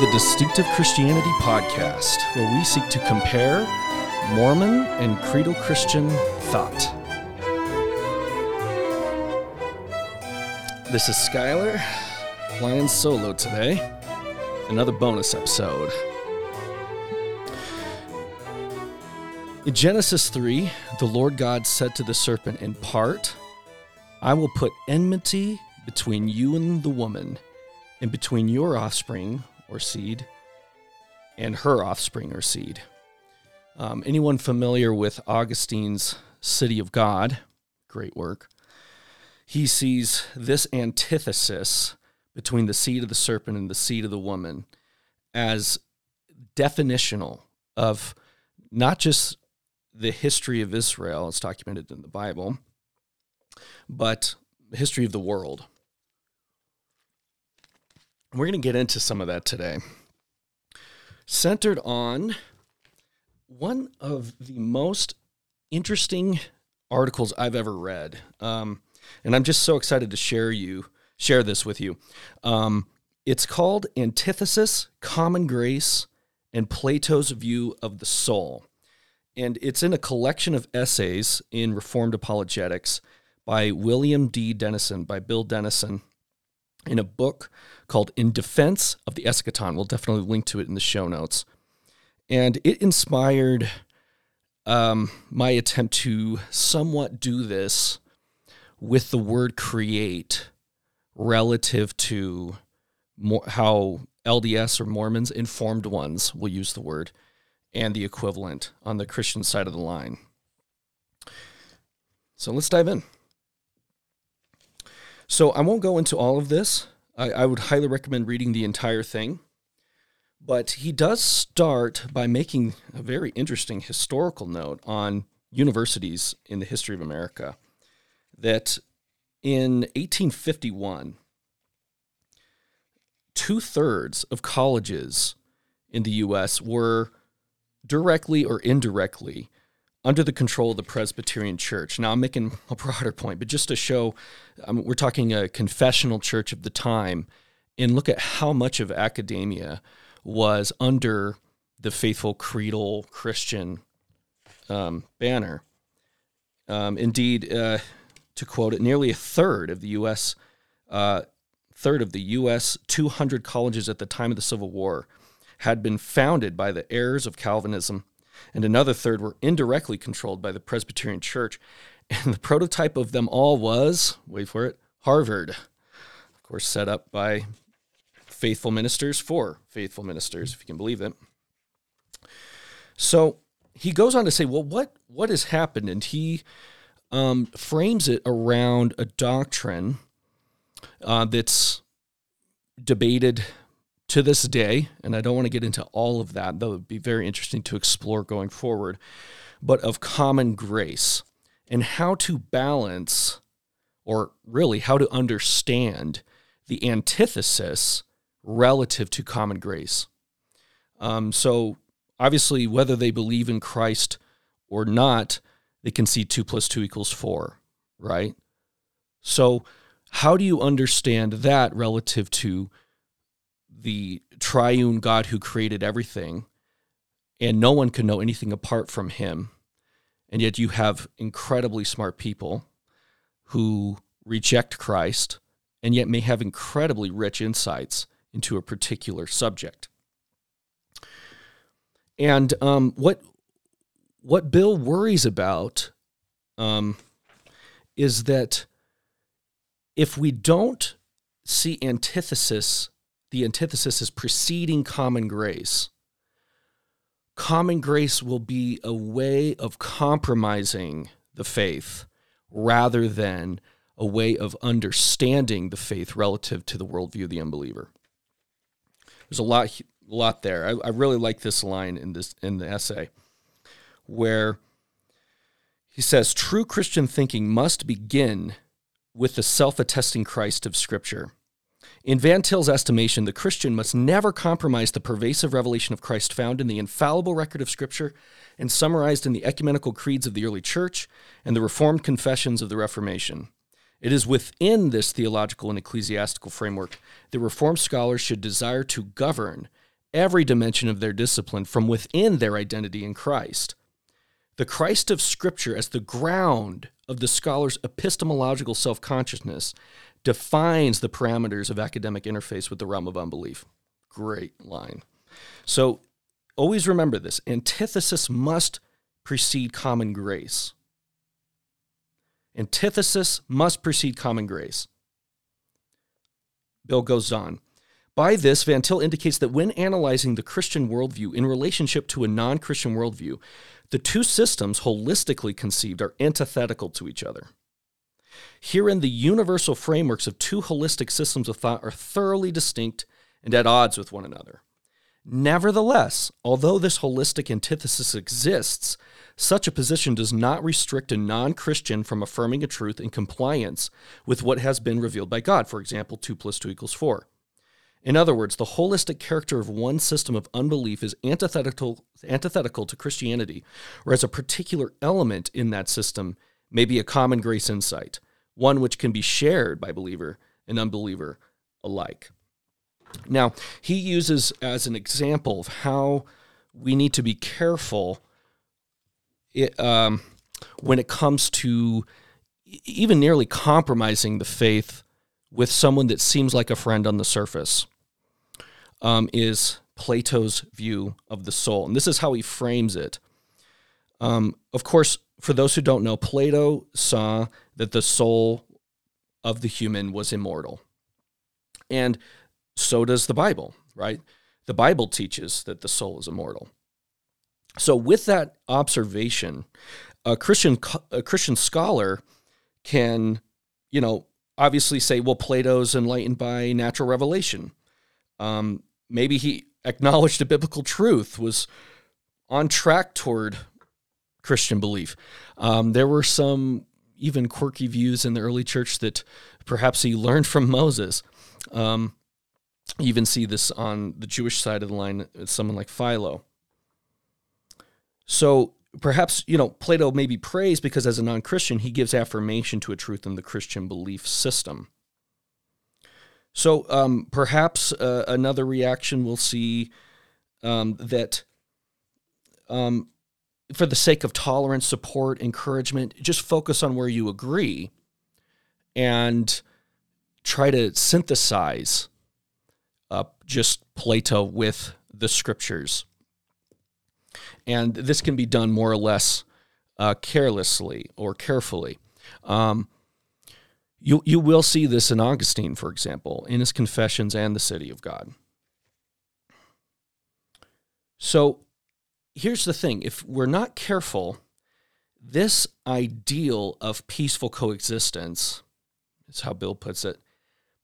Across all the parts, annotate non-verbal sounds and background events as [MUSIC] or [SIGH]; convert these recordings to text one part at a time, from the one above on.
the Distinctive Christianity podcast, where we seek to compare Mormon and Credo Christian thought. This is Skyler, flying solo today. Another bonus episode. In Genesis 3, the Lord God said to the serpent, In part, I will put enmity between you and the woman, and between your offspring or seed and her offspring or seed. Um, anyone familiar with Augustine's City of God, great work, he sees this antithesis between the seed of the serpent and the seed of the woman as definitional of not just the history of Israel, as documented in the Bible, but the history of the world. We're going to get into some of that today. Centered on one of the most interesting articles I've ever read. Um, and I'm just so excited to share you share this with you. Um, it's called Antithesis, Common Grace, and Plato's View of the Soul. And it's in a collection of essays in Reformed Apologetics by William D. Dennison, by Bill Dennison, in a book called In Defense of the Eschaton. We'll definitely link to it in the show notes. And it inspired um, my attempt to somewhat do this with the word create relative to more, how LDS or Mormons, informed ones, will use the word, and the equivalent on the Christian side of the line. So let's dive in. So I won't go into all of this. I, I would highly recommend reading the entire thing. But he does start by making a very interesting historical note on universities in the history of America. That in 1851, two thirds of colleges in the U.S. were directly or indirectly under the control of the Presbyterian Church. Now, I'm making a broader point, but just to show, um, we're talking a confessional church of the time, and look at how much of academia was under the faithful creedal Christian um, banner. Um, indeed, uh, to quote it, nearly a third of the U.S. Uh, third of the U.S. 200 colleges at the time of the Civil War had been founded by the heirs of Calvinism and another third were indirectly controlled by the Presbyterian Church. [LAUGHS] And the prototype of them all was, wait for it, Harvard. Of course, set up by faithful ministers for faithful ministers, if you can believe it. So he goes on to say, well, what, what has happened? And he um, frames it around a doctrine uh, that's debated to this day, and I don't want to get into all of that, that would be very interesting to explore going forward, but of common grace and how to balance, or really how to understand the antithesis relative to common grace. Um, so, obviously, whether they believe in Christ or not, they can see two plus two equals four, right? So, how do you understand that relative to the triune God who created everything, and no one can know anything apart from him. And yet you have incredibly smart people who reject Christ and yet may have incredibly rich insights into a particular subject. And um, what what Bill worries about um, is that if we don't see antithesis the antithesis is preceding common grace. Common grace will be a way of compromising the faith rather than a way of understanding the faith relative to the worldview of the unbeliever. There's a lot, lot there. I, I really like this line in this in the essay, where he says, "True Christian thinking must begin with the self-attesting Christ of Scripture." In Van Til's estimation, the Christian must never compromise the pervasive revelation of Christ found in the infallible record of Scripture and summarized in the ecumenical creeds of the early church and the Reformed confessions of the Reformation. It is within this theological and ecclesiastical framework that Reformed scholars should desire to govern every dimension of their discipline from within their identity in Christ. The Christ of Scripture, as the ground of the scholar's epistemological self consciousness, defines the parameters of academic interface with the realm of unbelief. Great line. So always remember this antithesis must precede common grace. Antithesis must precede common grace. Bill goes on. By this, Van Til indicates that when analyzing the Christian worldview in relationship to a non Christian worldview, the two systems, holistically conceived, are antithetical to each other. Herein, the universal frameworks of two holistic systems of thought are thoroughly distinct and at odds with one another. Nevertheless, although this holistic antithesis exists, such a position does not restrict a non Christian from affirming a truth in compliance with what has been revealed by God. For example, 2 plus 2 equals 4. In other words, the holistic character of one system of unbelief is antithetical, antithetical to Christianity, whereas a particular element in that system may be a common grace insight, one which can be shared by believer and unbeliever alike. Now, he uses as an example of how we need to be careful it, um, when it comes to even nearly compromising the faith with someone that seems like a friend on the surface um, is Plato's view of the soul. And this is how he frames it. Um, of course, for those who don't know, Plato saw that the soul of the human was immortal. And so does the Bible, right? The Bible teaches that the soul is immortal. So, with that observation, a Christian a Christian scholar can, you know, obviously say, well, Plato's enlightened by natural revelation. Um, maybe he acknowledged a biblical truth, was on track toward Christian belief. Um, there were some even quirky views in the early church that perhaps he learned from Moses. Um, you even see this on the Jewish side of the line, with someone like Philo. So perhaps, you know, Plato may be praised because as a non Christian, he gives affirmation to a truth in the Christian belief system. So um, perhaps uh, another reaction we'll see um, that um, for the sake of tolerance, support, encouragement, just focus on where you agree and try to synthesize up just Plato with the scriptures. And this can be done more or less uh, carelessly or carefully. Um, you, you will see this in Augustine, for example, in his Confessions and the City of God. So here's the thing if we're not careful, this ideal of peaceful coexistence, is how Bill puts it,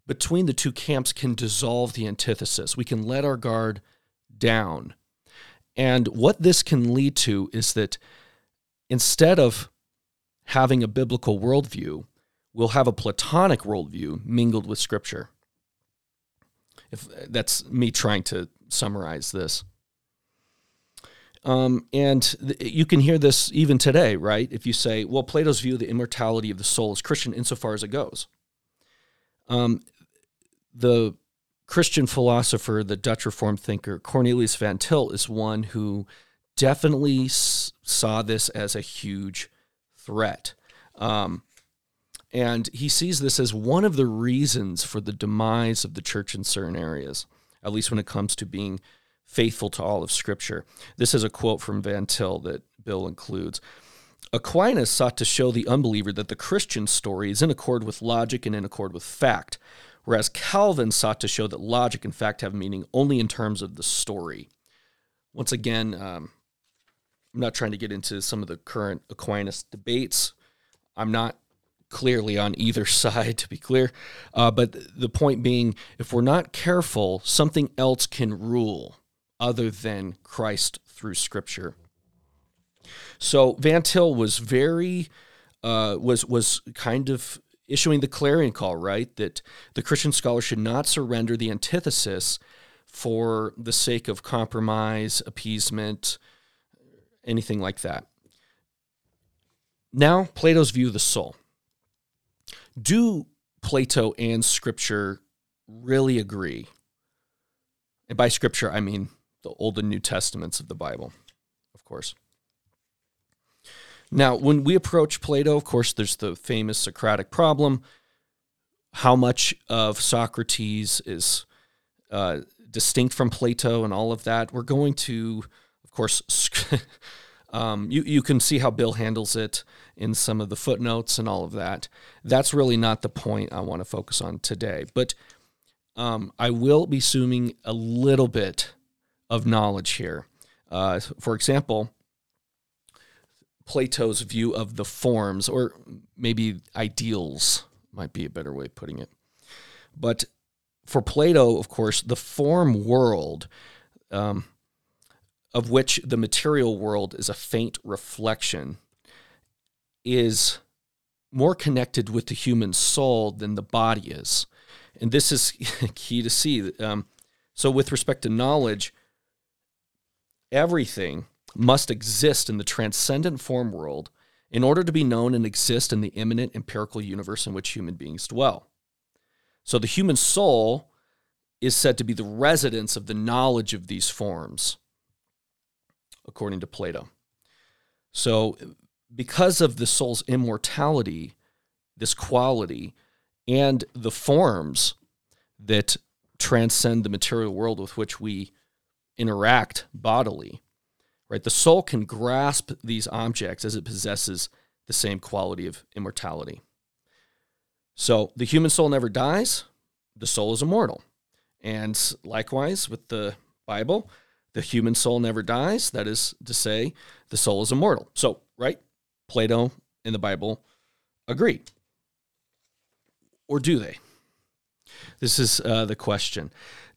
between the two camps can dissolve the antithesis. We can let our guard down. And what this can lead to is that instead of having a biblical worldview, we'll have a Platonic worldview mingled with Scripture. If that's me trying to summarize this. Um, and th- you can hear this even today, right? If you say, well, Plato's view of the immortality of the soul is Christian insofar as it goes. Um, the Christian philosopher, the Dutch Reformed thinker, Cornelius van Til, is one who definitely s- saw this as a huge threat. Um, and he sees this as one of the reasons for the demise of the church in certain areas, at least when it comes to being faithful to all of Scripture. This is a quote from Van Til that Bill includes. Aquinas sought to show the unbeliever that the Christian story is in accord with logic and in accord with fact, whereas Calvin sought to show that logic and fact have meaning only in terms of the story. Once again, um, I'm not trying to get into some of the current Aquinas debates. I'm not clearly on either [LAUGHS] side, to be clear. Uh, but the point being, if we're not careful, something else can rule other than Christ through Scripture. So Van Til was very uh, was was kind of issuing the clarion call, right? That the Christian scholar should not surrender the antithesis for the sake of compromise, appeasement, anything like that. Now, Plato's view of the soul do Plato and Scripture really agree? And by scripture, I mean the Old and New Testaments of the Bible, of course. Now, when we approach Plato, of course, there's the famous Socratic problem. How much of Socrates is uh, distinct from Plato and all of that? We're going to, of course, [LAUGHS] um, you, you can see how Bill handles it in some of the footnotes and all of that. That's really not the point I want to focus on today. But um, I will be assuming a little bit of knowledge here. Uh, for example, Plato's view of the forms, or maybe ideals, might be a better way of putting it. But for Plato, of course, the form world, um, of which the material world is a faint reflection, is more connected with the human soul than the body is. And this is [LAUGHS] key to see. Um, so, with respect to knowledge, everything must exist in the transcendent form world in order to be known and exist in the immanent empirical universe in which human beings dwell. So the human soul is said to be the residence of the knowledge of these forms, according to Plato. So, because of the soul's immortality, this quality, and the forms that transcend the material world with which we interact bodily, right? The soul can grasp these objects as it possesses the same quality of immortality. So the human soul never dies, the soul is immortal. And likewise with the Bible, the human soul never dies. That is to say, the soul is immortal. So, right? Plato and the Bible agree. Or do they? This is uh, the question.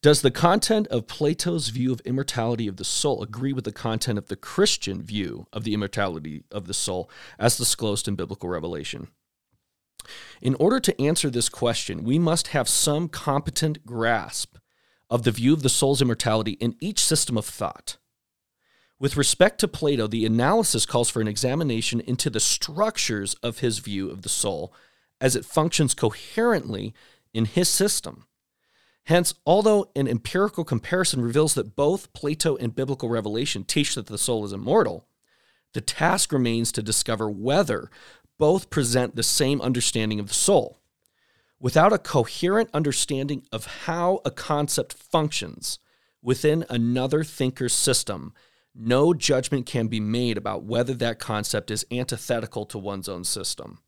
Does the content of Plato's view of immortality of the soul agree with the content of the Christian view of the immortality of the soul as disclosed in biblical revelation? In order to answer this question, we must have some competent grasp of the view of the soul's immortality in each system of thought. With respect to Plato, the analysis calls for an examination into the structures of his view of the soul as it functions coherently in his system. Hence, although an empirical comparison reveals that both Plato and biblical revelation teach that the soul is immortal, the task remains to discover whether both present the same understanding of the soul. Without a coherent understanding of how a concept functions within another thinker's system, no judgment can be made about whether that concept is antithetical to one's own system.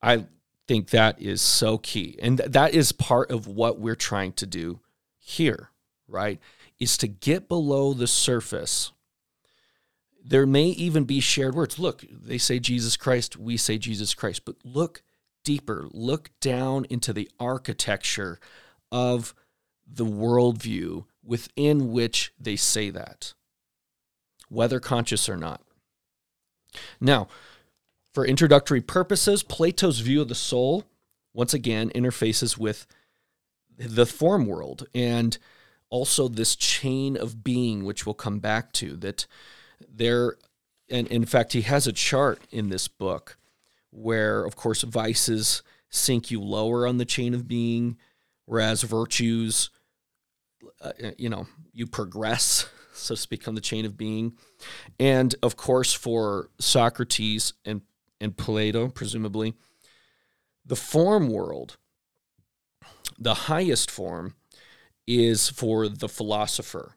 I think that is so key. And th- that is part of what we're trying to do here, right? Is to get below the surface. There may even be shared words. Look, they say Jesus Christ, we say Jesus Christ, but look deeper, look down into the architecture of the worldview within which they say that, whether conscious or not. Now, for introductory purposes, Plato's view of the soul, once again, interfaces with the form world and also this chain of being, which we'll come back to. That there, and in fact, he has a chart in this book where, of course, vices sink you lower on the chain of being, whereas virtues, uh, you know, you progress, so to speak, on the chain of being. And of course, for Socrates and and Plato, presumably. The form world, the highest form, is for the philosopher.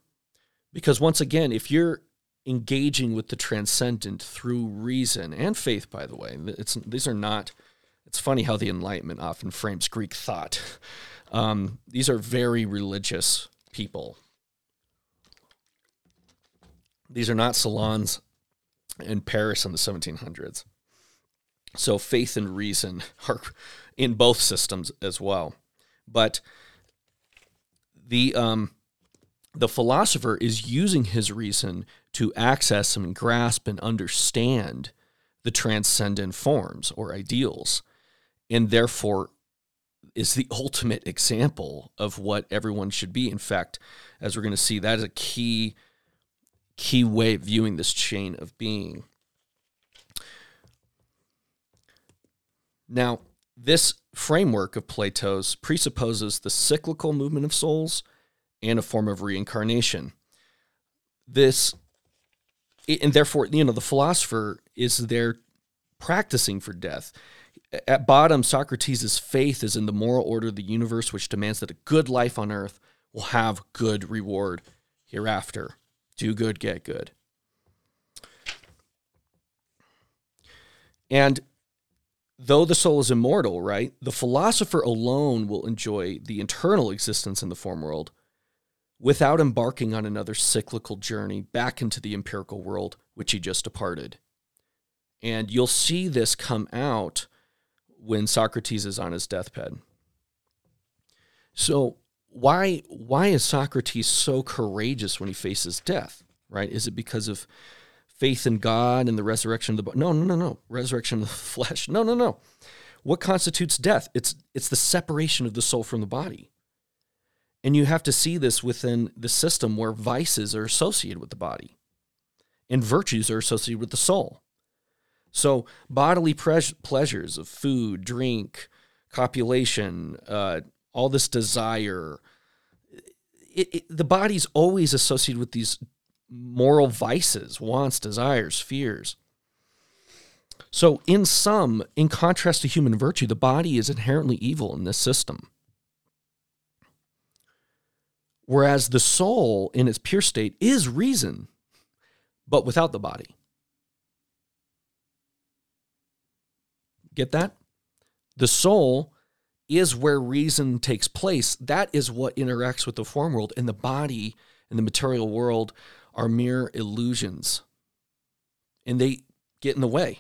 Because once again, if you're engaging with the transcendent through reason and faith, by the way, it's, these are not, it's funny how the Enlightenment often frames Greek thought. [LAUGHS] Um, these are very religious people. These are not salons in Paris in the 1700s. So faith and reason [LAUGHS] are in both systems as well. But the um, the philosopher is using his reason to access and grasp and understand the transcendent forms or ideals, and therefore is the ultimate example of what everyone should be. In fact, as we're going to see, that is a key key way of viewing this chain of being. Now, this framework of Plato's presupposes the cyclical movement of souls and a form of reincarnation. This, and therefore, you know, the philosopher is there practicing for death. At bottom, Socrates' faith is in the moral order of the universe, which demands that a good life on earth will have good reward hereafter. Do good, get good. And though the soul is immortal, right, the philosopher alone will enjoy the eternal existence in the form world without embarking on another cyclical journey back into the empirical world which he just departed. And you'll see this come out when Socrates is on his deathbed. So, why why is Socrates so courageous when he faces death? Right? Is it because of faith in God and the resurrection of the body? No, no, no, no. Resurrection of the [LAUGHS] flesh. No, no, no. What constitutes death? It's it's the separation of the soul from the body. And you have to see this within the system where vices are associated with the body and virtues are associated with the soul. So, bodily pleasures of food, drink, copulation, uh, all this desire. It, it, the body's always associated with these moral vices, wants, desires, fears. So, in sum, in contrast to human virtue, the body is inherently evil in this system. Whereas the soul, in its pure state, is reason, but without the body. Get that? The soul is where reason takes place. That is what interacts with the form world, and the body and the material world are mere illusions. And they get in the way.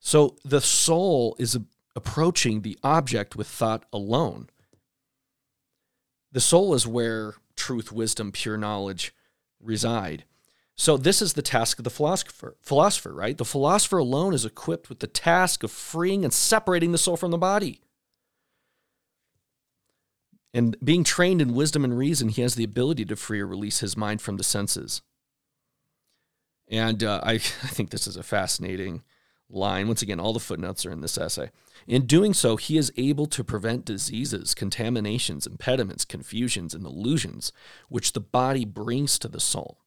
So the soul is approaching the object with thought alone. The soul is where truth, wisdom, pure knowledge reside. So this is the task of the philosopher, philosopher, right? The philosopher alone is equipped with the task of freeing and separating the soul from the body. And being trained in wisdom and reason, he has the ability to free or release his mind from the senses. And uh, I, [LAUGHS] I think this is a fascinating line. Once again, all the footnotes are in this essay. In doing so, he is able to prevent diseases, contaminations, impediments, confusions, and illusions which the body brings to the soul.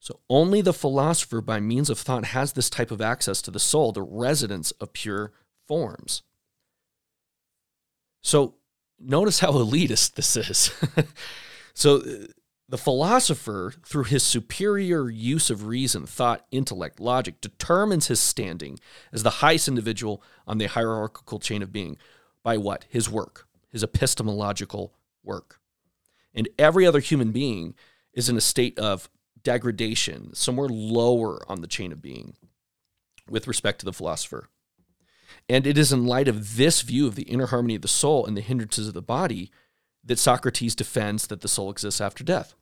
So, only the philosopher, by means of thought, has this type of access to the soul, the residence of pure forms. So, notice how elitist this is. [LAUGHS] so, uh, the philosopher, through his superior use of reason, thought, intellect, logic, determines his standing as the highest individual on the hierarchical chain of being by what? His work, his epistemological work. And every other human being is in a state of degradation, somewhere lower on the chain of being with respect to the philosopher. And it is in light of this view of the inner harmony of the soul and the hindrances of the body that Socrates defends that the soul exists after death.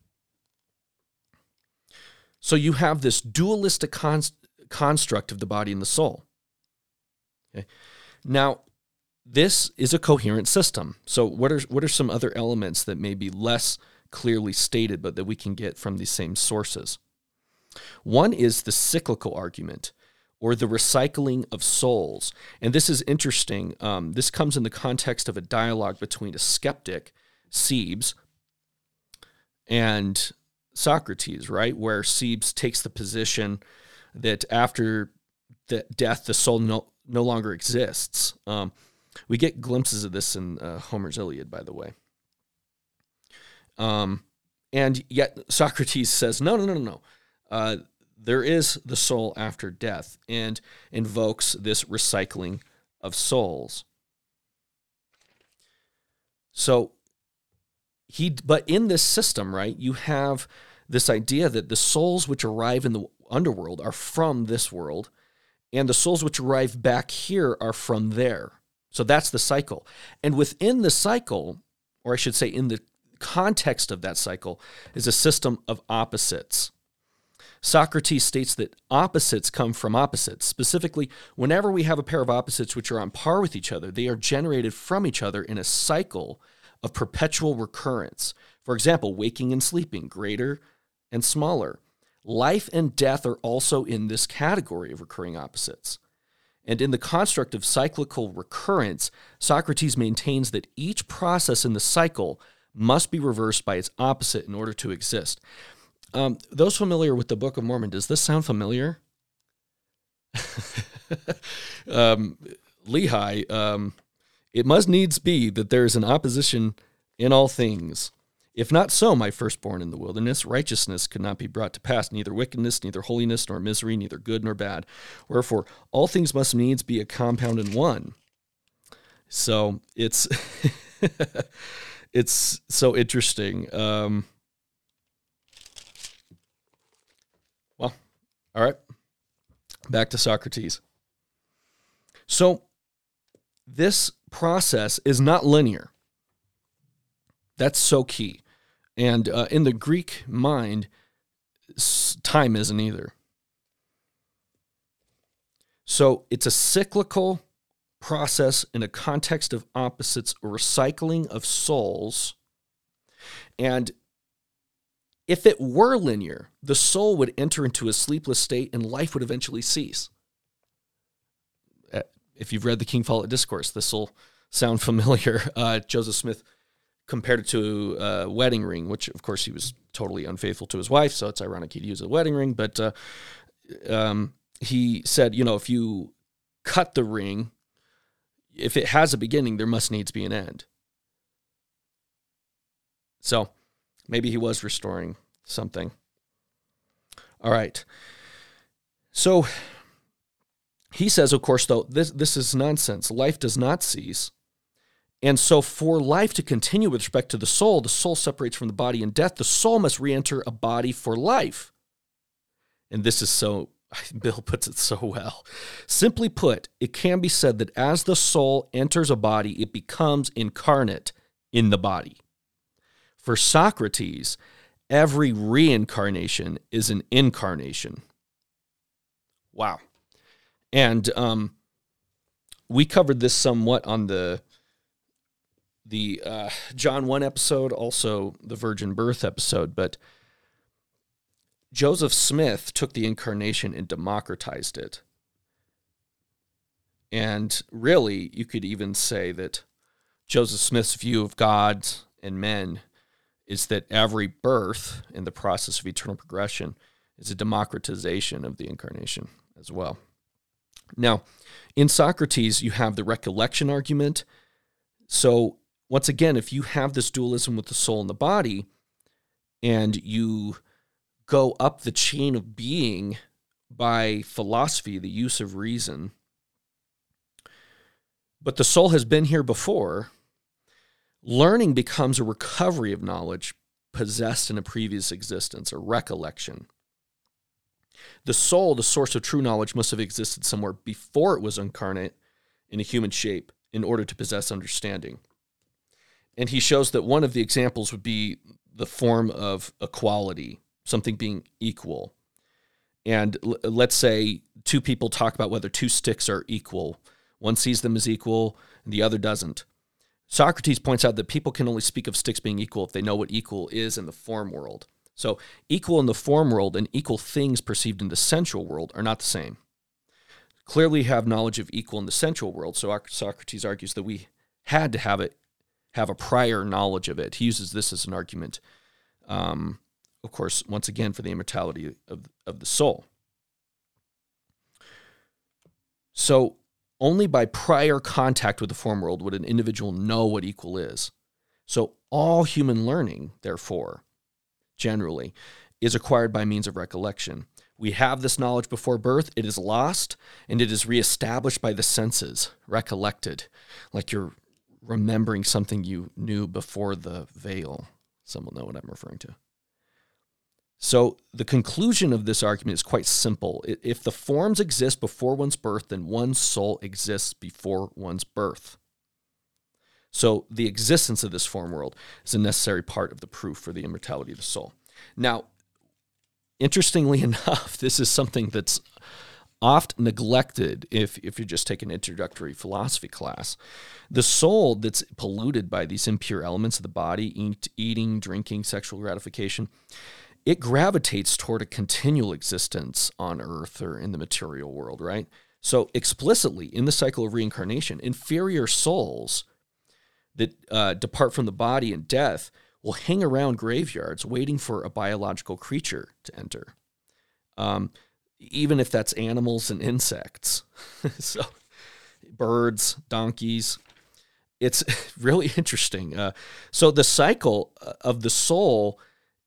So you have this dualistic con- construct of the body and the soul. Okay. Now, this is a coherent system. So what are what are some other elements that may be less clearly stated but that we can get from these same sources? One is the cyclical argument or the recycling of souls. And this is interesting. Um, this comes in the context of a dialogue between a skeptic, Cebes, and Socrates, right? Where Cebes takes the position that after the death, the soul no, no longer exists. Um, we get glimpses of this in uh, Homer's Iliad, by the way. Um, and yet Socrates says, no, no, no, no, no. Uh, there is the soul after death and invokes this recycling of souls. So he but in this system, right, you have this idea that the souls which arrive in the underworld are from this world and the souls which arrive back here are from there. So that's the cycle. And within the cycle, or I should say in the context of that cycle is a system of opposites. Socrates states that opposites come from opposites. Specifically, whenever we have a pair of opposites which are on par with each other, they are generated from each other in a cycle of perpetual recurrence. For example, waking and sleeping, greater and smaller. Life and death are also in this category of recurring opposites. And in the construct of cyclical recurrence, Socrates maintains that each process in the cycle must be reversed by its opposite in order to exist. Um, those familiar with the Book of Mormon, does this sound familiar? [LAUGHS] um, Lehi, um, it must needs be that there is an opposition in all things. If not so, my firstborn in the wilderness, righteousness could not be brought to pass, neither wickedness, neither holiness, nor misery, neither good nor bad. Wherefore, all things must needs be a compound in one. So it's [LAUGHS] it's so interesting. Um, well, all right. Back to Socrates. So this process is not linear. That's so key. And uh, in the Greek mind, time isn't either. So it's a cyclical process in a context of opposites, recycling of souls. And if it were linear, the soul would enter into a sleepless state and life would eventually cease. Uh, if you've read the King Follett Discourse, this will sound familiar. [LAUGHS] Uh, Joseph Smith compared it to a wedding ring, which of course he was totally unfaithful to his wife, so it's ironic he'd use a wedding ring. But uh, um, he said, you know, if you cut the ring, if it has a beginning, there must needs be an end. So maybe he was restoring something. All right. So he says, of course, though, this, this is nonsense. Life does not cease. And so, for life to continue with respect to the soul, the soul separates from the body in death. The soul must re enter a body for life. And this is so, [LAUGHS] Bill puts it so well. Simply put, it can be said that as the soul enters a body, it becomes incarnate in the body. For Socrates, every reincarnation is an incarnation. Wow. And um, we covered this somewhat on the the uh, John 1 episode, also the virgin birth episode, but Joseph Smith took the incarnation and democratized it. And really, you could even say that Joseph Smith's view of God and men is that every birth in the process of eternal progression is a democratization of the incarnation as well. Now, in Socrates, you have the recollection argument. So once again, if you have this dualism with the soul and the body, and you go up the chain of being by philosophy, the use of reason, but the soul has been here before, learning becomes a recovery of knowledge possessed in a previous existence, a recollection. The soul, the source of true knowledge, must have existed somewhere before it was incarnate in a human shape in order to possess understanding and he shows that one of the examples would be the form of equality, something being equal. And l- let's say two people talk about whether two sticks are equal. One sees them as equal and the other doesn't. Socrates points out that people can only speak of sticks being equal if they know what equal is in the form world. So, equal in the form world and equal things perceived in the sensual world are not the same. Clearly, have knowledge of equal in the sensual world. So, Socrates argues that we had to have it have a prior knowledge of it. He uses this as an argument, um, of course, once again, for the immortality of, of the soul. So, only by prior contact with the form world would an individual know what equal is. So, all human learning, therefore, generally, is acquired by means of recollection. We have this knowledge before birth, it is lost, and it is reestablished by the senses, recollected, like you're remembering something you knew before the veil. Some will know what I'm referring to. So, the conclusion of this argument is quite simple. If the forms exist before one's birth, then one's soul exists before one's birth. So, the existence of this form world is a necessary part of the proof for the immortality of the soul. Now, interestingly [LAUGHS] enough, this is something that's oft neglected if, if you just take an introductory philosophy class. The soul that's polluted by these impure elements of the body, eat, eating, drinking, sexual gratification, it gravitates toward a continual existence on earth or in the material world, right? So, explicitly in the cycle of reincarnation, inferior souls that uh, depart from the body in death will hang around graveyards waiting for a biological creature to enter, um, even if that's animals and insects. [LAUGHS] so, birds, donkeys. It's [LAUGHS] really interesting. Uh, so, the cycle uh, of the soul,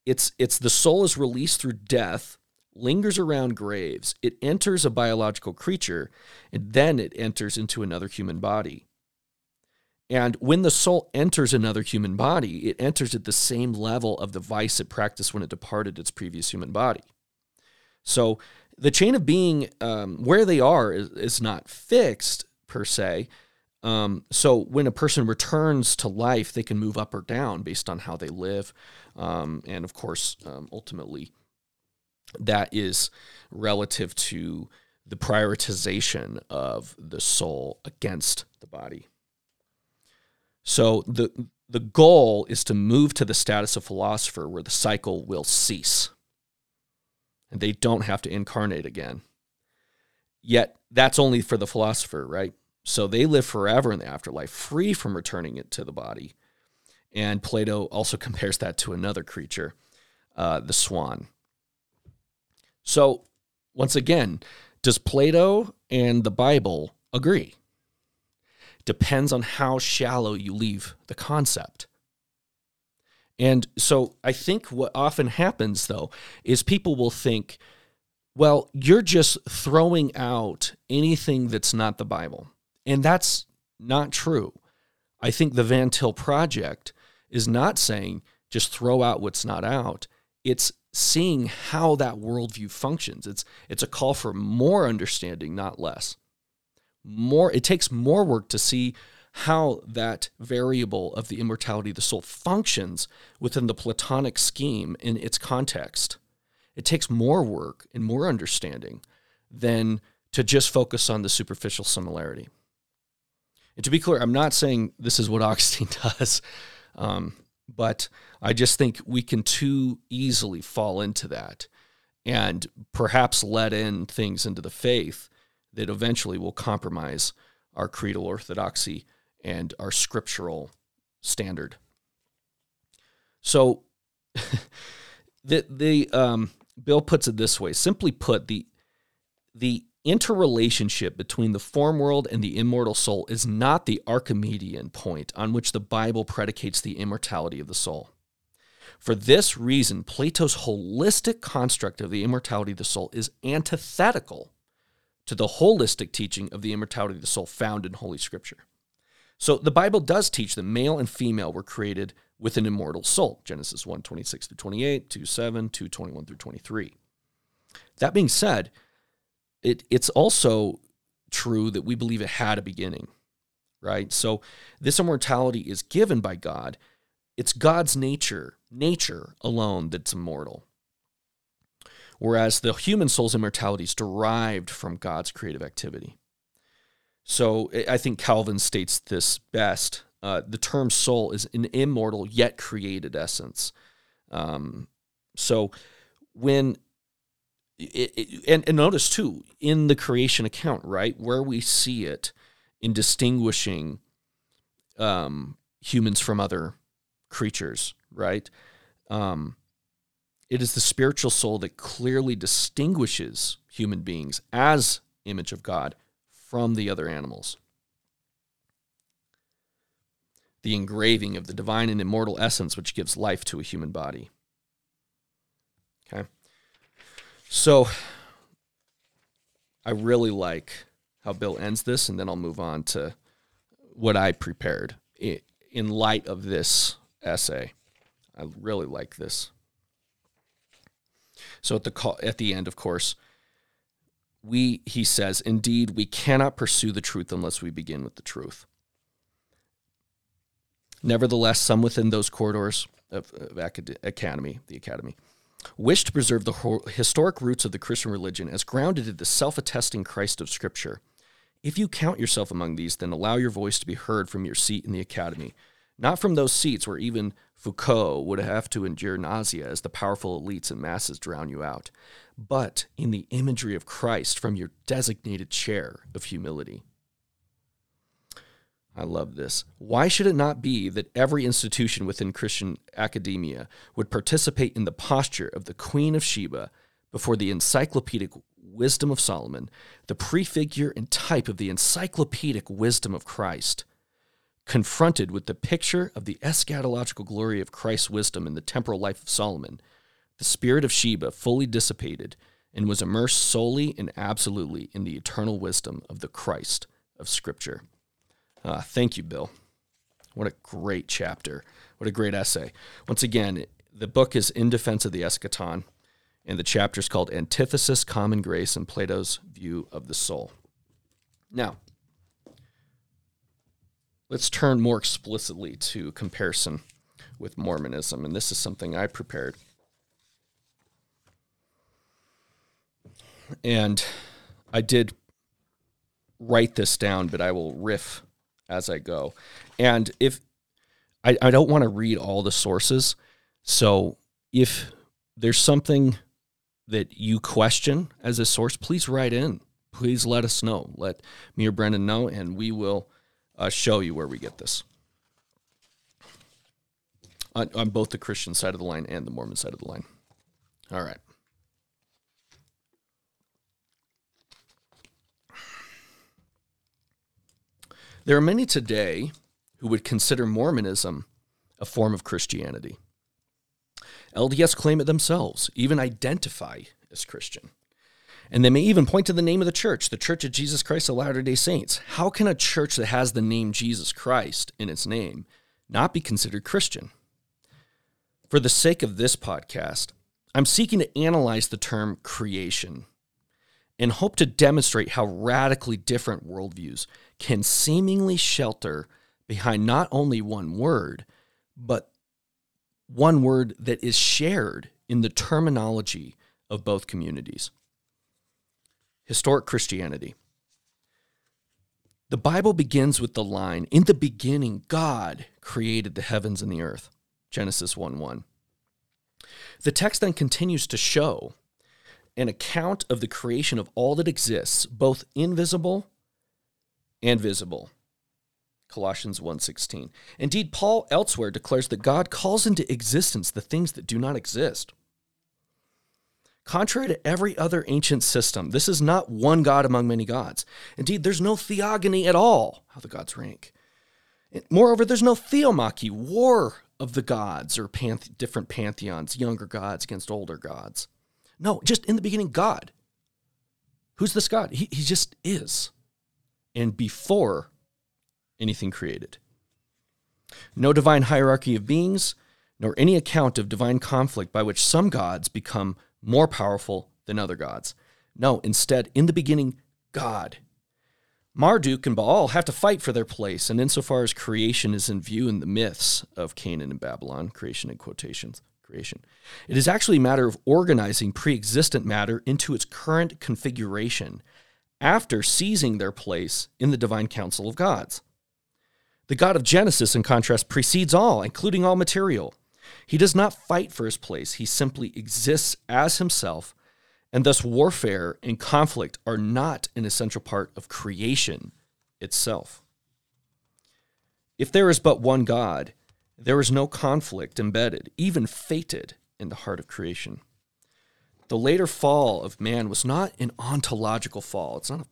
it's it's the soul is released through death lingers around graves, it enters a biological creature, and then it enters into another human body. And when the soul enters another human body, it enters at the same level of the vice it practiced when it departed its previous human body. So the chain of being, um, where they are, is, is, not fixed per se. Um, so when a person returns to life, they can move up or down based on how they live. Um, and of course, um, ultimately, that is relative to the prioritization of the soul against the body. So the the goal is to move to the status of philosopher where the cycle will cease. And they don't have to incarnate again. Yet that's only for the philosopher, right? So they live forever in the afterlife, free from returning it to the body. And Plato also [LAUGHS] compares that to another creature, uh, the swan. So, once again, does Plato and the Bible agree? Depends on how shallow you leave the concept. And so I think what often happens, though, is people will think, well, you're just throwing out anything that's not the Bible. And that's not true. I think the Van Til Project is not saying just throw out what's not out. It's seeing how that worldview functions. It's it's a call for more understanding, not less. More it takes more work to see how that variable of the immortality of the soul functions within the Platonic scheme in its context. It takes more work and more understanding than to just focus on the superficial similarity. And to be clear, I'm not saying this is what [LAUGHS] Augustine does. Um, but I just think we can too easily fall into that and perhaps let in things into the faith that eventually will compromise our creedal orthodoxy and our scriptural standard. So [LAUGHS] the the um, Bill puts it this way: simply put, the the interrelationship between the form world and the immortal soul is not the Archimedean point on which the Bible predicates the immortality of the soul. For this reason, Plato's holistic construct of the immortality of the soul is antithetical to the holistic teaching of the immortality of the soul found in Holy Scripture. So the Bible does teach that male and female were created with an immortal soul. Genesis 1 26 through 28, 2 7, 2 21 through 23. That being said, it, it's also true that we believe it had a beginning, right? So this immortality is given by God. It's God's nature, nature alone that's immortal. Whereas the human soul's immortality is derived from God's creative activity. So I think Calvin states this best. Uh, the term soul is an immortal yet created essence. Um, so when it, it, and, and notice too in the creation account right where we see it in distinguishing um, humans from other creatures right? Um, it is the spiritual soul that clearly distinguishes human beings as image of god from the other animals. The engraving of the divine and immortal essence which gives life to a human body. Okay so I really like how Bill ends this, and then I'll move on to what I prepared in light of this essay. I really like this. So at the at the end, of course, we he says, "Indeed, we cannot pursue the truth unless we begin with the truth." Nevertheless, some within those corridors of, of acad- academy, the academy, wish to preserve the historic roots of the Christian religion as grounded in the self attesting Christ of Scripture. If you count yourself among these, then allow your voice to be heard from your seat in the academy. not from those seats where even Foucault would have to endure nausea as the powerful elites and masses drown you out, but in the imagery of Christ from your designated chair of humility. I love this. Why should it not be that every institution within Christian academia would participate in the posture of the Queen of Sheba before the encyclopedic wisdom of Solomon, the prefigure and type of the encyclopedic wisdom of Christ? confronted with the picture of the eschatological glory of Christ's wisdom in the temporal life of Solomon, the spirit of Sheba fully dissipated and was immersed solely and absolutely in the eternal wisdom of the Christ of Scripture. Uh, thank you, Bill. What a great chapter. What a great essay. Once again, the book is In Defense of the Eschaton, and the chapter is called Antithesis, Common Grace, and Plato's View of the Soul. Now, let's turn more explicitly to comparison with Mormonism, and this is something I prepared. And I did write this down, but I will riff as I go. And if I, I don't want to read all the sources, so if there's something that you question as a source, please write in. Please let us know. Let me or Brendan know, and we will uh, show you where we get this on, on both the Christian side of the line and the Mormon side of the line. All right. There are many today who would consider Mormonism a form of Christianity. LDS claim it themselves, even identify as Christian. And they may even point to the name of the church, the Church of Jesus Christ of Latter day Saints. How can a church that has the name Jesus Christ in its name not be considered Christian? For the sake of this podcast, I'm seeking to analyze the term creation and hope to demonstrate how radically different worldviews can seemingly shelter behind not only one word, but one word that is shared in the terminology of both communities historic Christianity. The Bible begins with the line In the beginning, God created the heavens and the earth. Genesis 1 1. The text then continues to show an account of the creation of all that exists, both invisible and visible. Colossians 1:16. Indeed, Paul elsewhere declares that God calls into existence the things that do not exist. Contrary to every other ancient system, this is not one God among many gods. Indeed, there's no theogony at all, how the gods rank. Moreover, there's no theomachy, war of the gods or panth- different pantheons, younger gods against older gods. No, just in the beginning, God. Who's this God? He, he just is. And before anything created. No divine hierarchy of beings, nor any account of divine conflict by which some gods become more powerful than other gods. No, instead, in the beginning, God. Marduk and Baal have to fight for their place, and insofar as creation is in view in the myths of Canaan and Babylon, creation in quotations, creation, it is actually a matter of organizing pre existent matter into its current configuration after seizing their place in the divine council of gods. The God of Genesis, in contrast, precedes all, including all material. He does not fight for his place, he simply exists as himself, and thus warfare and conflict are not an essential part of creation itself. If there is but one God, there is no conflict embedded, even fated, in the heart of creation. The later fall of man was not an ontological fall. It's not a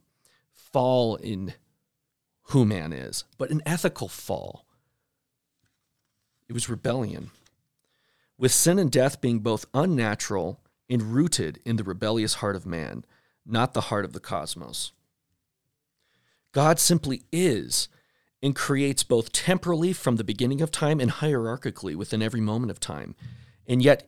fall in who man is, but an ethical fall. It was rebellion with sin and death being both unnatural and rooted in the rebellious heart of man, not the heart of the cosmos. God simply is and creates both temporally from the beginning of time and hierarchically within every moment of time, and yet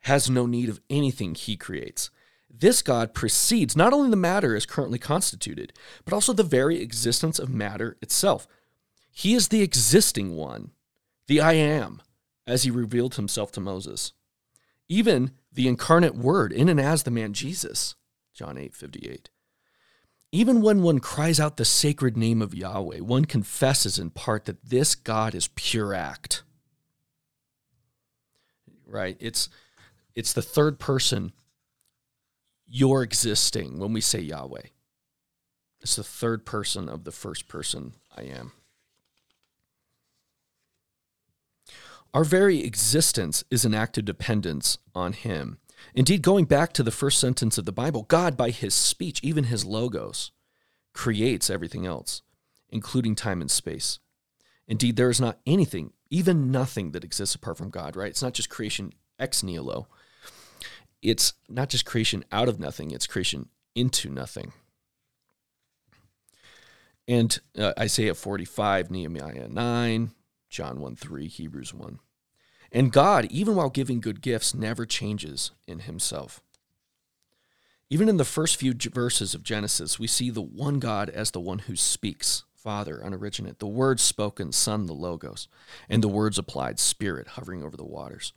has no need of anything he creates. This God precedes not only the matter as currently constituted, but also the very existence of matter itself. He is the existing one, the I am, as he revealed himself to Moses. Even the incarnate word in and as the man Jesus, John 8 58. Even when one cries out the sacred name of Yahweh, one confesses in part that this God is pure act. Right? It's it's the third person you're existing when we say Yahweh. It's the third person of the first person I am. Our very existence is an act of dependence on Him. Indeed, going back to the first sentence of the Bible, God, by His speech, even His logos, creates everything else, including time and space. Indeed, there is not anything, even nothing, that exists apart from God, right? It's not just creation ex nihilo. It's not just creation out of nothing, it's creation into nothing. And uh, Isaiah 45, Nehemiah 9, John 1 3, Hebrews 1. And God, even while giving good gifts, never changes in himself. Even in the first few verses of Genesis, we see the one God as the one who speaks, Father, unoriginate, the words spoken, Son, the Logos, and the words applied, Spirit, hovering over the waters.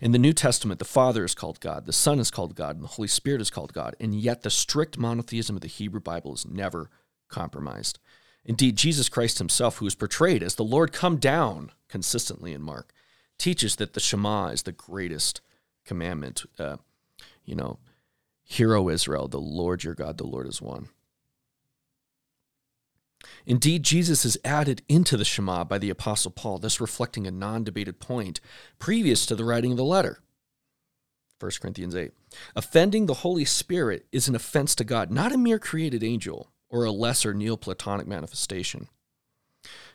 In the New Testament, the Father is called God, the Son is called God, and the Holy Spirit is called God, and yet the strict monotheism of the Hebrew Bible is never compromised. Indeed, Jesus Christ himself, who is portrayed as the Lord come down consistently in Mark, teaches that the Shema is the greatest commandment. Uh, you know, Hear, O Israel, the Lord your God, the Lord is one. Indeed, Jesus is added into the Shema by the Apostle Paul, thus reflecting a non debated point previous to the writing of the letter. 1 Corinthians 8. Offending the Holy Spirit is an offense to God, not a mere created angel or a lesser Neoplatonic manifestation.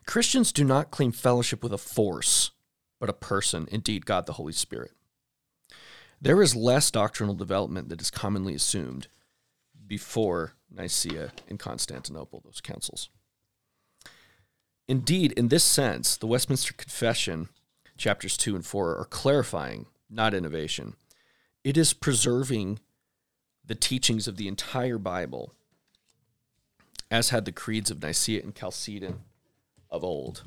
Christians do not claim fellowship with a force, but a person, indeed, God the Holy Spirit. There is less doctrinal development that is commonly assumed before Nicaea and Constantinople, those councils. Indeed, in this sense, the Westminster Confession, chapters 2 and 4, are clarifying, not innovation. It is preserving the teachings of the entire Bible as had the creeds of Nicaea and Chalcedon of old.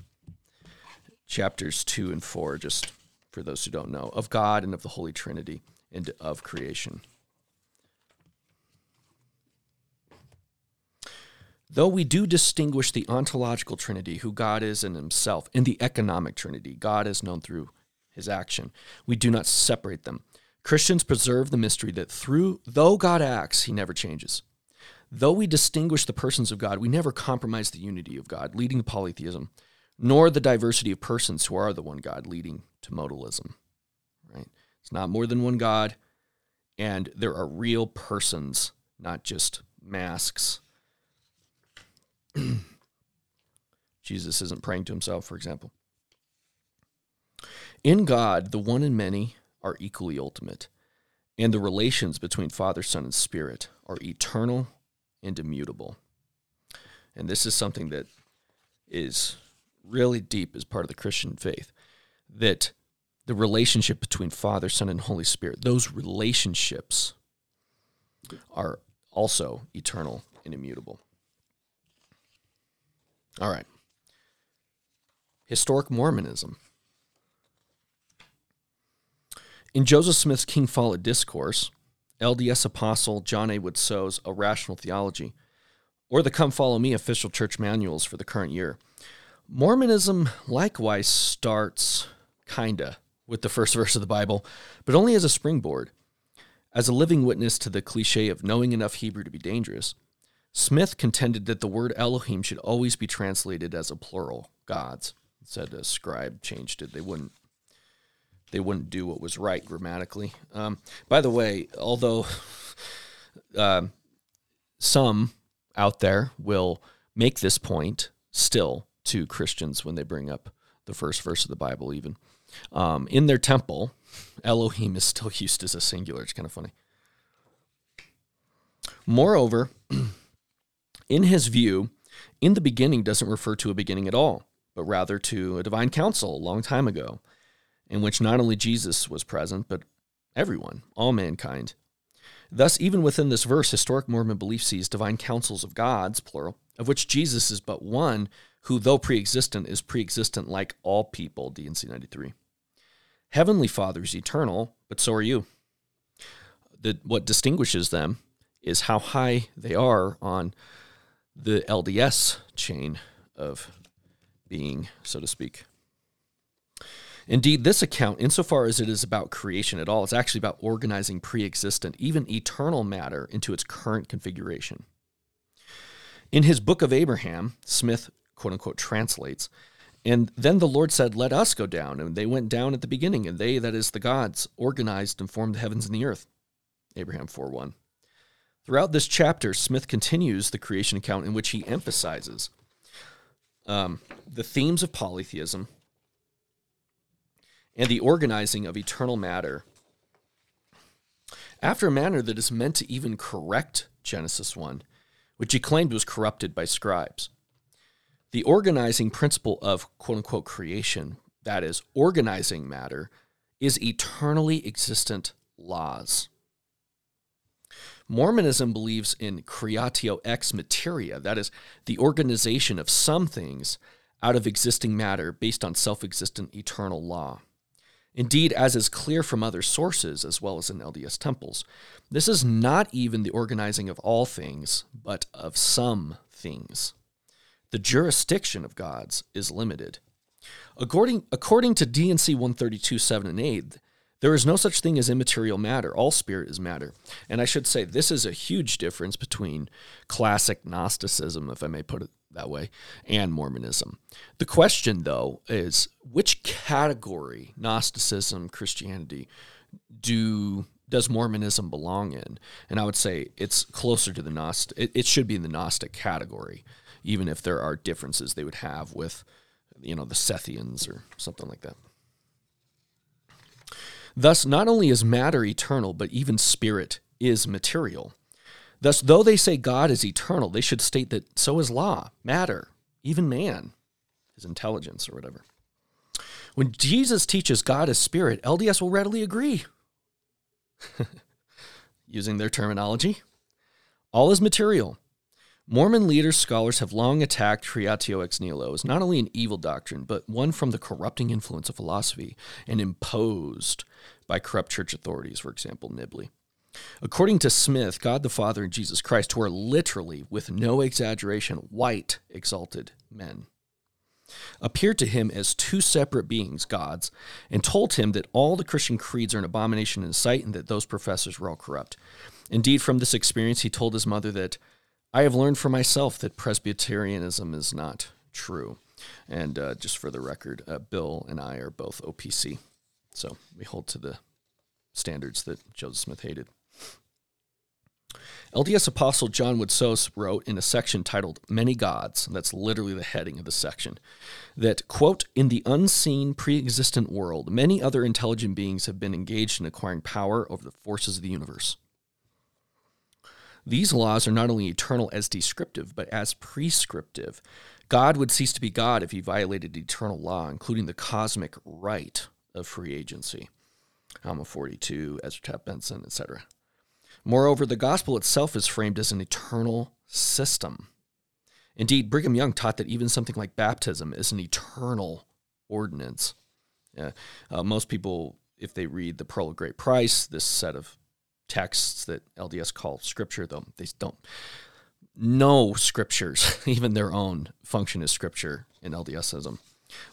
Chapters 2 and 4, just for those who don't know, of God and of the Holy Trinity and of creation. Though we do distinguish the ontological Trinity, who God is in himself, and the economic Trinity, God is known through his action, we do not separate them. Christians preserve the mystery that through though God acts, he never changes. Though we distinguish the persons of God, we never compromise the unity of God, leading to polytheism, nor the diversity of persons who are the one God, leading to modalism. Right? It's not more than one God, and there are real persons, not just masks. [CLEARS THROAT] Jesus isn't praying to himself, for example. In God, the one and many are equally ultimate, and the relations between Father, Son, and Spirit are eternal and immutable. And this is something that is really deep as part of the Christian faith that the relationship between Father, Son, and Holy Spirit, those relationships are also eternal and immutable. All right. Historic Mormonism. In Joseph Smith's King Follett Discourse, LDS Apostle John A. Widtsoe's A Rational Theology, or the Come Follow Me official church manuals for the current year. Mormonism likewise starts, kinda, with the first verse of the Bible, but only as a springboard. As a living witness to the cliche of knowing enough Hebrew to be dangerous, Smith contended that the word Elohim should always be translated as a plural, gods. Said a scribe changed it. They wouldn't they wouldn't do what was right grammatically. Um, by the way, although uh, [LAUGHS] some out there will make this point still to Christians when they bring up the first verse of the Bible, even um, in their temple, Elohim is still [LAUGHS] used as a singular. It's kind of funny. Moreover, [CLEARS THROAT] in his view, in the beginning doesn't refer to a beginning at all, but rather to a divine council a long time ago in which not only Jesus was present, but everyone, all mankind. Thus, even within this verse, historic Mormon belief sees divine councils of gods, plural, of which Jesus is but one, who, though pre existent, is pre existent like all people, D&C 93. Heavenly Father is eternal, but so are you. The, what distinguishes them is how high they are on the LDS chain of being, so to speak. Indeed, this account, insofar as it is about creation at all, is actually about organizing pre existent, even eternal matter into its current configuration. In his book of Abraham, Smith, quote unquote, translates, and then the Lord said, Let us go down. And they went down at the beginning, and they, that is the gods, organized and formed the heavens and the earth. Abraham 4 1. Throughout this chapter, Smith continues the creation account in which he emphasizes um, the themes of polytheism, and the organizing of eternal matter after a manner that is meant to even correct Genesis 1, which he claimed was corrupted by scribes. The organizing principle of quote unquote creation, that is, organizing matter, is eternally existent laws. Mormonism believes in creatio ex materia, that is, the organization of some things out of existing matter based on self existent eternal law. Indeed, as is clear from other sources, as well as in LDS temples, this is not even the organizing of all things, but of some things. The jurisdiction of gods is limited. According, according to D&C 132, 7 and 8, there is no such thing as immaterial matter. All spirit is matter. And I should say, this is a huge difference between classic Gnosticism, if I may put it that way, and Mormonism. The question, though, is which category, Gnosticism, Christianity, do does Mormonism belong in? And I would say it's closer to the Gnostic. It, it should be in the Gnostic category, even if there are differences they would have with, you know, the Sethians or something like that. Thus, not only is matter eternal, but even spirit is material. Thus, though they say God is eternal, they should state that so is law, matter, even man, his intelligence or whatever. When Jesus teaches God is spirit, LDS will readily agree. [LAUGHS] Using their terminology, all is material. Mormon leaders, scholars have long attacked creatio ex nihilo as not only an evil doctrine, but one from the corrupting influence of philosophy and imposed by corrupt church authorities, for example, Nibley. According to Smith, God the Father and Jesus Christ, who are literally, with no exaggeration, white exalted men, appeared to him as two separate beings, gods, and told him that all the Christian creeds are an abomination in sight and that those professors were all corrupt. Indeed, from this experience, he told his mother that I have learned for myself that Presbyterianism is not true. And uh, just for the record, uh, Bill and I are both OPC. So we hold to the standards that Joseph Smith hated. LDS Apostle John Widtsoe wrote in a section titled Many Gods, that's literally the heading of the section, that, quote, in the unseen pre existent world, many other intelligent beings have been engaged in acquiring power over the forces of the universe. These laws are not only eternal as descriptive, but as prescriptive. God would cease to be God if he violated eternal law, including the cosmic right of free agency. Alma 42, Ezra Taft Benson, etc. Moreover, the gospel itself is framed as an eternal system. Indeed, Brigham Young taught that even something like baptism is an eternal ordinance. Uh, most people, if they read the Pearl of Great Price, this set of texts that LDS call scripture, though they don't know scriptures, [LAUGHS] even their own function as scripture in LDSism.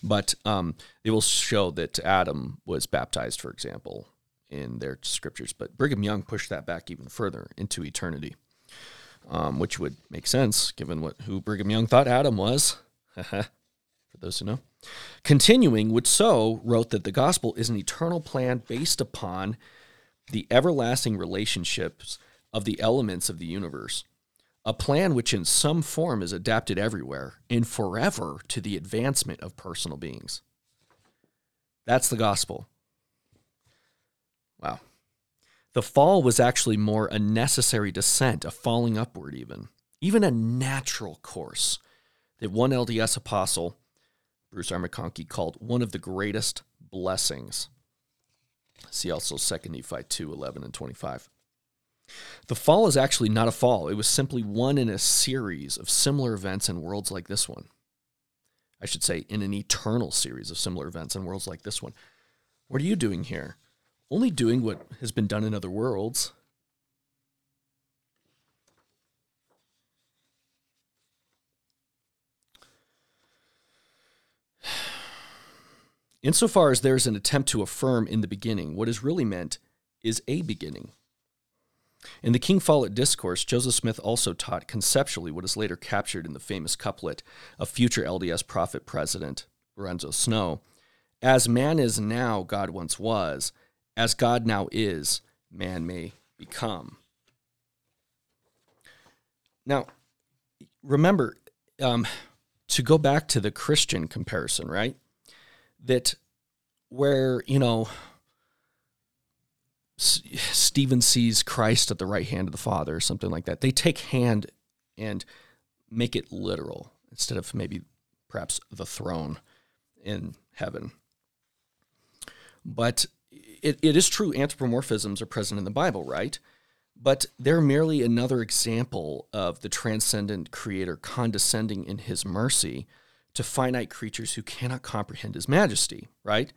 But um, it will show that Adam was baptized, for example, in their scriptures. But Brigham Young pushed that back even further into eternity, um, which would make sense given what who Brigham Young thought Adam was. [LAUGHS] for those who know. Continuing, Widtsoe wrote that the gospel is an eternal plan based upon the everlasting relationships of the elements of the universe, a plan which in some form is adapted everywhere and forever to the advancement of personal beings. That's the gospel. Wow. The fall was actually more a necessary descent, a falling upward, even, even a natural course that one LDS apostle, Bruce R. McConkie, called one of the greatest blessings. See also 2 Nephi 2 11 and 25. The fall is actually not a fall, it was simply one in a series of similar events in worlds like this one. I should say, in an eternal series of similar events in worlds like this one. What are you doing here? only doing what has been done in other worlds. Insofar as there is an attempt to affirm in the beginning, what is really meant is a beginning. In the King Follett Discourse, Joseph Smith also taught conceptually what is later captured in the famous couplet of future LDS prophet president Lorenzo Snow As man is now, God once was. As God now is, man may become. Now, remember, um, to go back to the Christian comparison, right? That where, you know, Stephen sees Christ at the right hand of the Father or something like that. They take hand and make it literal instead of maybe perhaps the throne in heaven. But it, it is true anthropomorphisms are present in the Bible, right? But they're merely another example of the transcendent creator condescending in his mercy to finite creatures who cannot comprehend his majesty, right?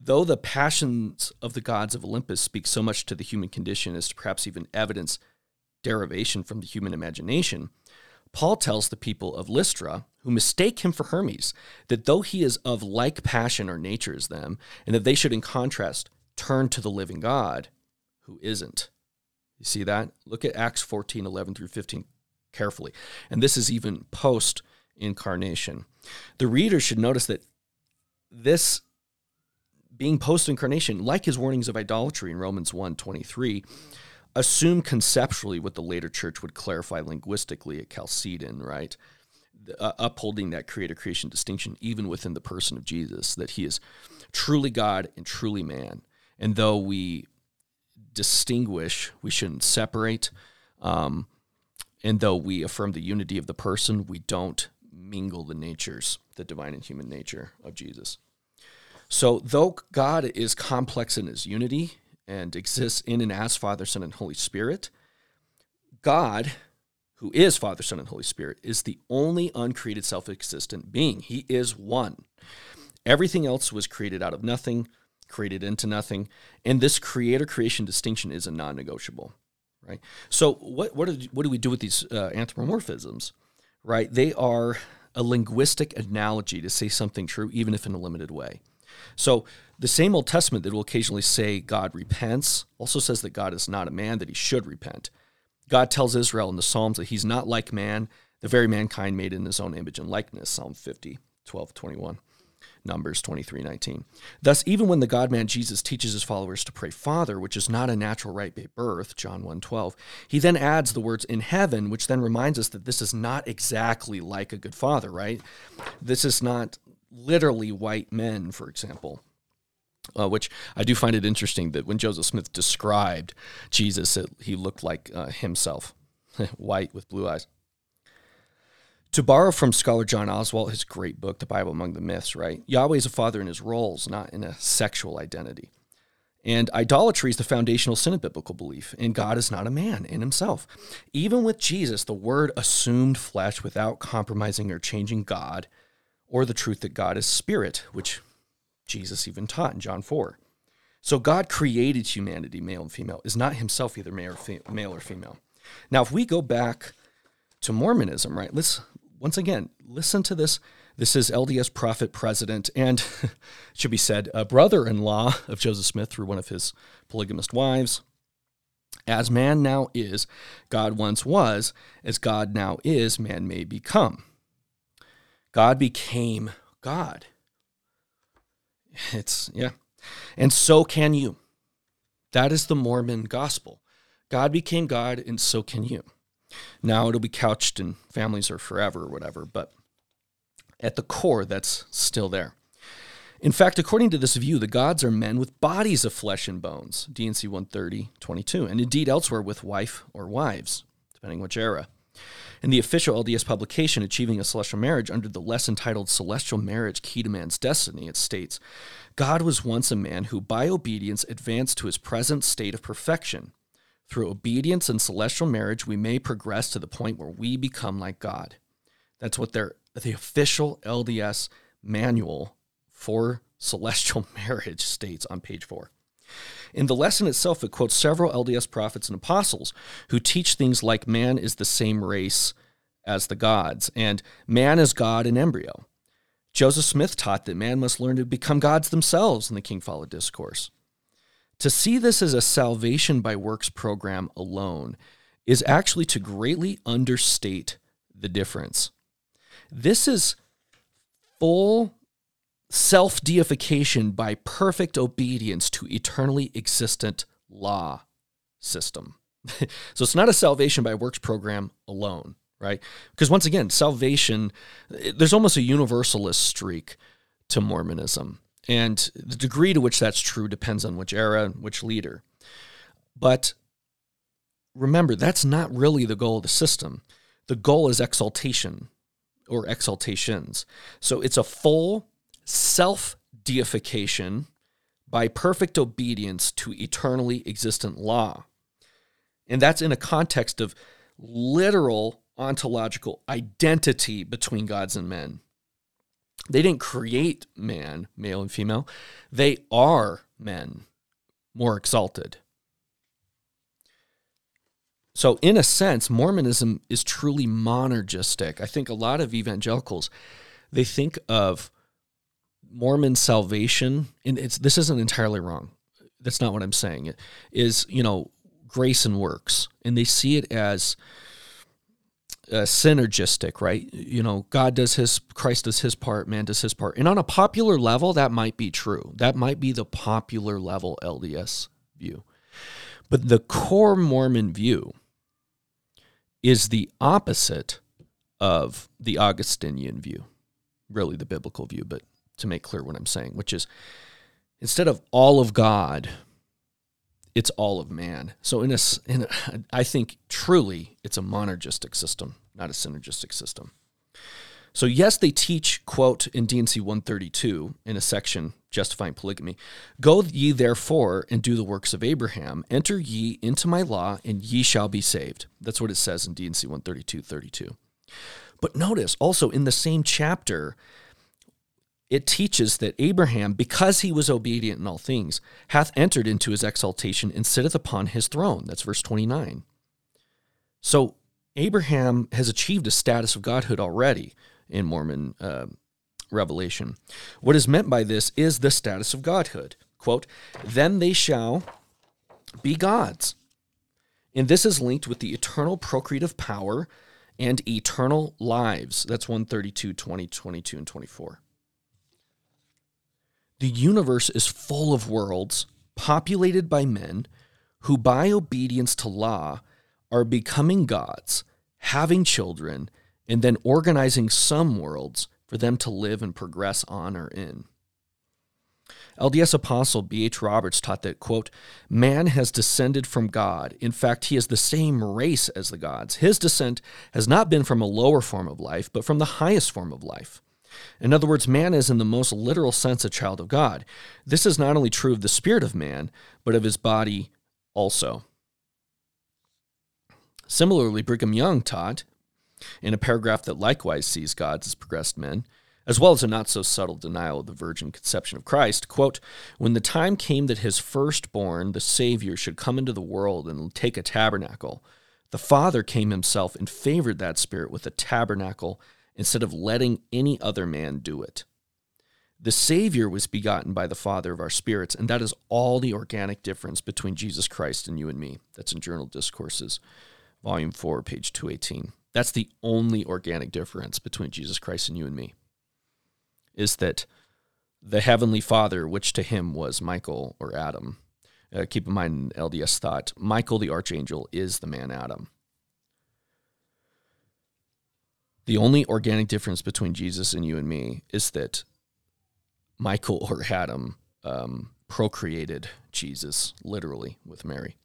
Though the passions of the gods of Olympus speak so much to the human condition as to perhaps even evidence derivation from the human imagination, Paul tells the people of Lystra, who mistake him for Hermes, that though he is of like passion or nature as them, and that they should in contrast turn to the living God, who isn't. You see that? Look at Acts 14, 11 through 15 carefully. And this is even post incarnation. The reader should notice that this being post incarnation, like his warnings of idolatry in Romans 1 23, assume conceptually what the later church would clarify linguistically at Chalcedon, right? Uh, upholding that creator creation distinction even within the person of Jesus, that he is truly God and truly man. And though we distinguish, we shouldn't separate. Um, and though we affirm the unity of the person, we don't mingle the natures, the divine and human nature of Jesus. So, though God is complex in his unity and exists in and as Father, Son, and Holy Spirit, God, who is Father, Son, and Holy Spirit, is the only uncreated self existent being. He is one. Everything else was created out of nothing, created into nothing. And this creator creation distinction is a non negotiable, right? So, what, what, do, what do we do with these uh, anthropomorphisms, right? They are a linguistic analogy to say something true, even if in a limited way. So the same Old Testament that will occasionally say God repents also says that God is not a man, that he should repent. God tells Israel in the Psalms that he's not like man, the very mankind made in his own image and likeness, Psalm 50, 12, 21. Numbers 23, 19. Thus, even when the God man Jesus teaches his followers to pray Father, which is not a natural right by birth, John 1, 12, he then adds the words in heaven, which then reminds us that this is not exactly like a good father, right? This is not literally white men, for example. Uh, which I do find it interesting that when Joseph Smith described Jesus, it, he looked like uh, himself, [LAUGHS] white with blue eyes. To borrow from scholar John Oswalt, his great book, The Bible Among the Myths, right? Yahweh is a father in his roles, not in a sexual identity. And idolatry is the foundational sin of biblical belief, and God is not a man in himself. Even with Jesus, the Word assumed flesh without compromising or changing God or the truth that God is spirit, which Jesus even taught in John 4. So God created humanity, male and female, is not himself either male or female. Now, if we go back to Mormonism, right, let's once again listen to this. This is LDS prophet, president, and [LAUGHS] it should be said, a brother in law of Joseph Smith through one of his polygamist wives. As man now is, God once was, as God now is, man may become. God became God. It's, yeah. And so can you. That is the Mormon gospel. God became God, and so can you. Now it'll be couched in families or forever or whatever, but at the core, that's still there. In fact, according to this view, the gods are men with bodies of flesh and bones, D&C 130, 22, and indeed elsewhere with wife or wives, depending which era. In the official LDS publication, Achieving a Celestial Marriage, under the less entitled Celestial Marriage Key to Man's Destiny, it states God was once a man who, by obedience, advanced to his present state of perfection. Through obedience and celestial marriage, we may progress to the point where we become like God. That's what their the official LDS manual for celestial [LAUGHS] marriage states on page four. In the lesson itself, it quotes several LDS prophets and apostles who teach things like man is the same race as the gods, and man is God in embryo. Joseph Smith taught that man must learn to become gods themselves in the King Follett Discourse. To see this as a salvation by works program alone is actually to greatly understate the difference. This is full self deification by perfect obedience to eternally existent law system. [LAUGHS] so it's not a salvation by works program alone, right? Because once again, salvation, there's almost a universalist streak to Mormonism. And the degree to which that's true depends on which era and which leader. But remember, that's not really the goal of the system. The goal is exaltation or exaltations. So it's a full self deification by perfect obedience to eternally existent law. And that's in a context of literal ontological identity between gods and men. They didn't create man, male and female. They are men, more exalted. So, in a sense, Mormonism is truly monergistic. I think a lot of evangelicals they think of Mormon salvation, and it's this isn't entirely wrong. That's not what I'm saying. It is you know grace and works, and they see it as uh, synergistic, right? You know, God does his, Christ does his part, man does his part, and on a popular level, that might be true. That might be the popular level LDS view, but the core Mormon view is the opposite of the Augustinian view, really the biblical view, but to make clear what I'm saying, which is instead of all of God, it's all of man. So in a, in a, I think truly it's a monergistic system, not a synergistic system. So yes, they teach quote in D&C 132 in a section justifying polygamy, "Go ye therefore and do the works of Abraham, enter ye into my law and ye shall be saved." That's what it says in D&C 132 32. But notice also in the same chapter it teaches that Abraham, because he was obedient in all things, hath entered into his exaltation and sitteth upon his throne. That's verse 29. So Abraham has achieved a status of godhood already in Mormon uh, revelation. What is meant by this is the status of godhood. Quote, then they shall be gods. And this is linked with the eternal procreative power and eternal lives. That's 132, 20, 22, and 24. The universe is full of worlds populated by men who, by obedience to law, are becoming gods, having children, and then organizing some worlds for them to live and progress on or in. LDS apostle B.H. Roberts taught that, quote, man has descended from God. In fact, he is the same race as the gods. His descent has not been from a lower form of life, but from the highest form of life. In other words, man is in the most literal sense a child of God. This is not only true of the spirit of man, but of his body also. Similarly, Brigham Young taught, in a paragraph that likewise sees gods as progressed men, as well as a not so subtle denial of the virgin conception of Christ, quote, When the time came that his firstborn, the Savior, should come into the world and take a tabernacle, the Father came himself and favored that spirit with a tabernacle instead of letting any other man do it. The Savior was begotten by the Father of our spirits, and that is all the organic difference between Jesus Christ and you and me. That's in Journal Discourses, Volume 4, page 218. That's the only organic difference between Jesus Christ and you and me, is that the Heavenly Father, which to him was Michael or Adam, uh, keep in mind LDS thought, Michael the Archangel is the man Adam. The only organic difference between Jesus and you and me is that Michael or Adam um, procreated Jesus literally with Mary.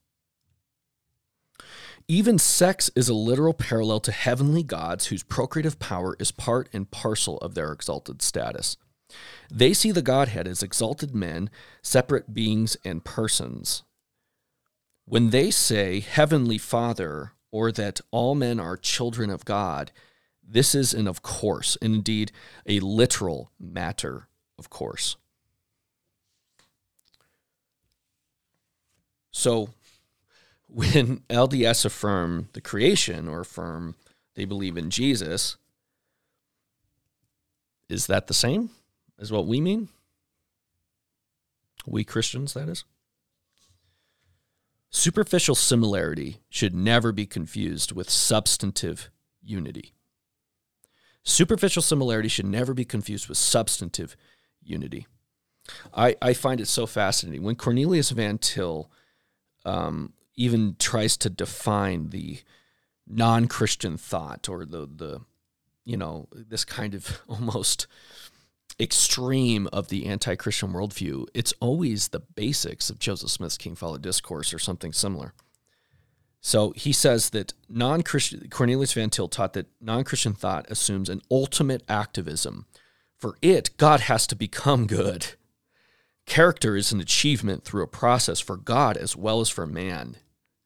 Even sex is a literal parallel to heavenly gods whose procreative power is part and parcel of their exalted status. They see the Godhead as exalted men, separate beings and persons. When they say Heavenly Father or that all men are children of God, this is an of course, and indeed a literal matter of course. So when LDS affirm the creation or affirm they believe in Jesus, Is that the same as what we mean? We Christians, that is. Superficial similarity should never be confused with substantive unity. Superficial similarity should never be confused with substantive unity. I, I find it so fascinating. When Cornelius Van Til um, even tries to define the non Christian thought or the, the, you know, this kind of [LAUGHS] almost extreme of the anti-Christian worldview, it's always the basics of Joseph Smith's King Follett discourse or something similar. So he says that non-Christian Cornelius Van Til taught that non-Christian thought assumes an ultimate activism. For it, God has to become good. Character is an achievement through a process for God as well as for man.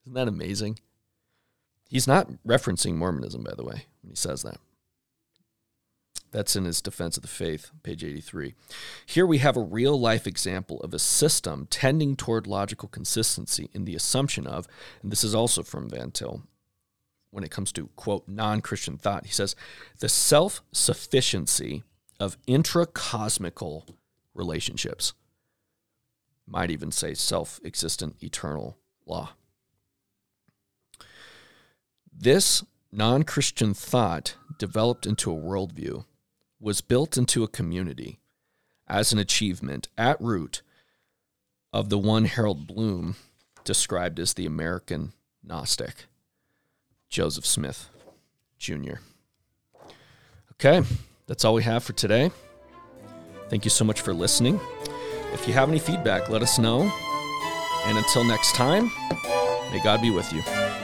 Isn't that amazing? He's not referencing Mormonism, by the way, when he says that. That's in his Defense of the Faith, page 83. Here we have a real life example of a system tending toward logical consistency in the assumption of, and this is also from Van Til, when it comes to, quote, non Christian thought. He says, the self sufficiency of intracosmical relationships. Might even say self existent eternal law. This non Christian thought developed into a worldview was built into a community as an achievement at root of the one Harold Bloom described as the American Gnostic, Joseph Smith Jr. Okay, that's all we have for today. Thank you so much for listening. If you have any feedback, let us know. And until next time, may God be with you.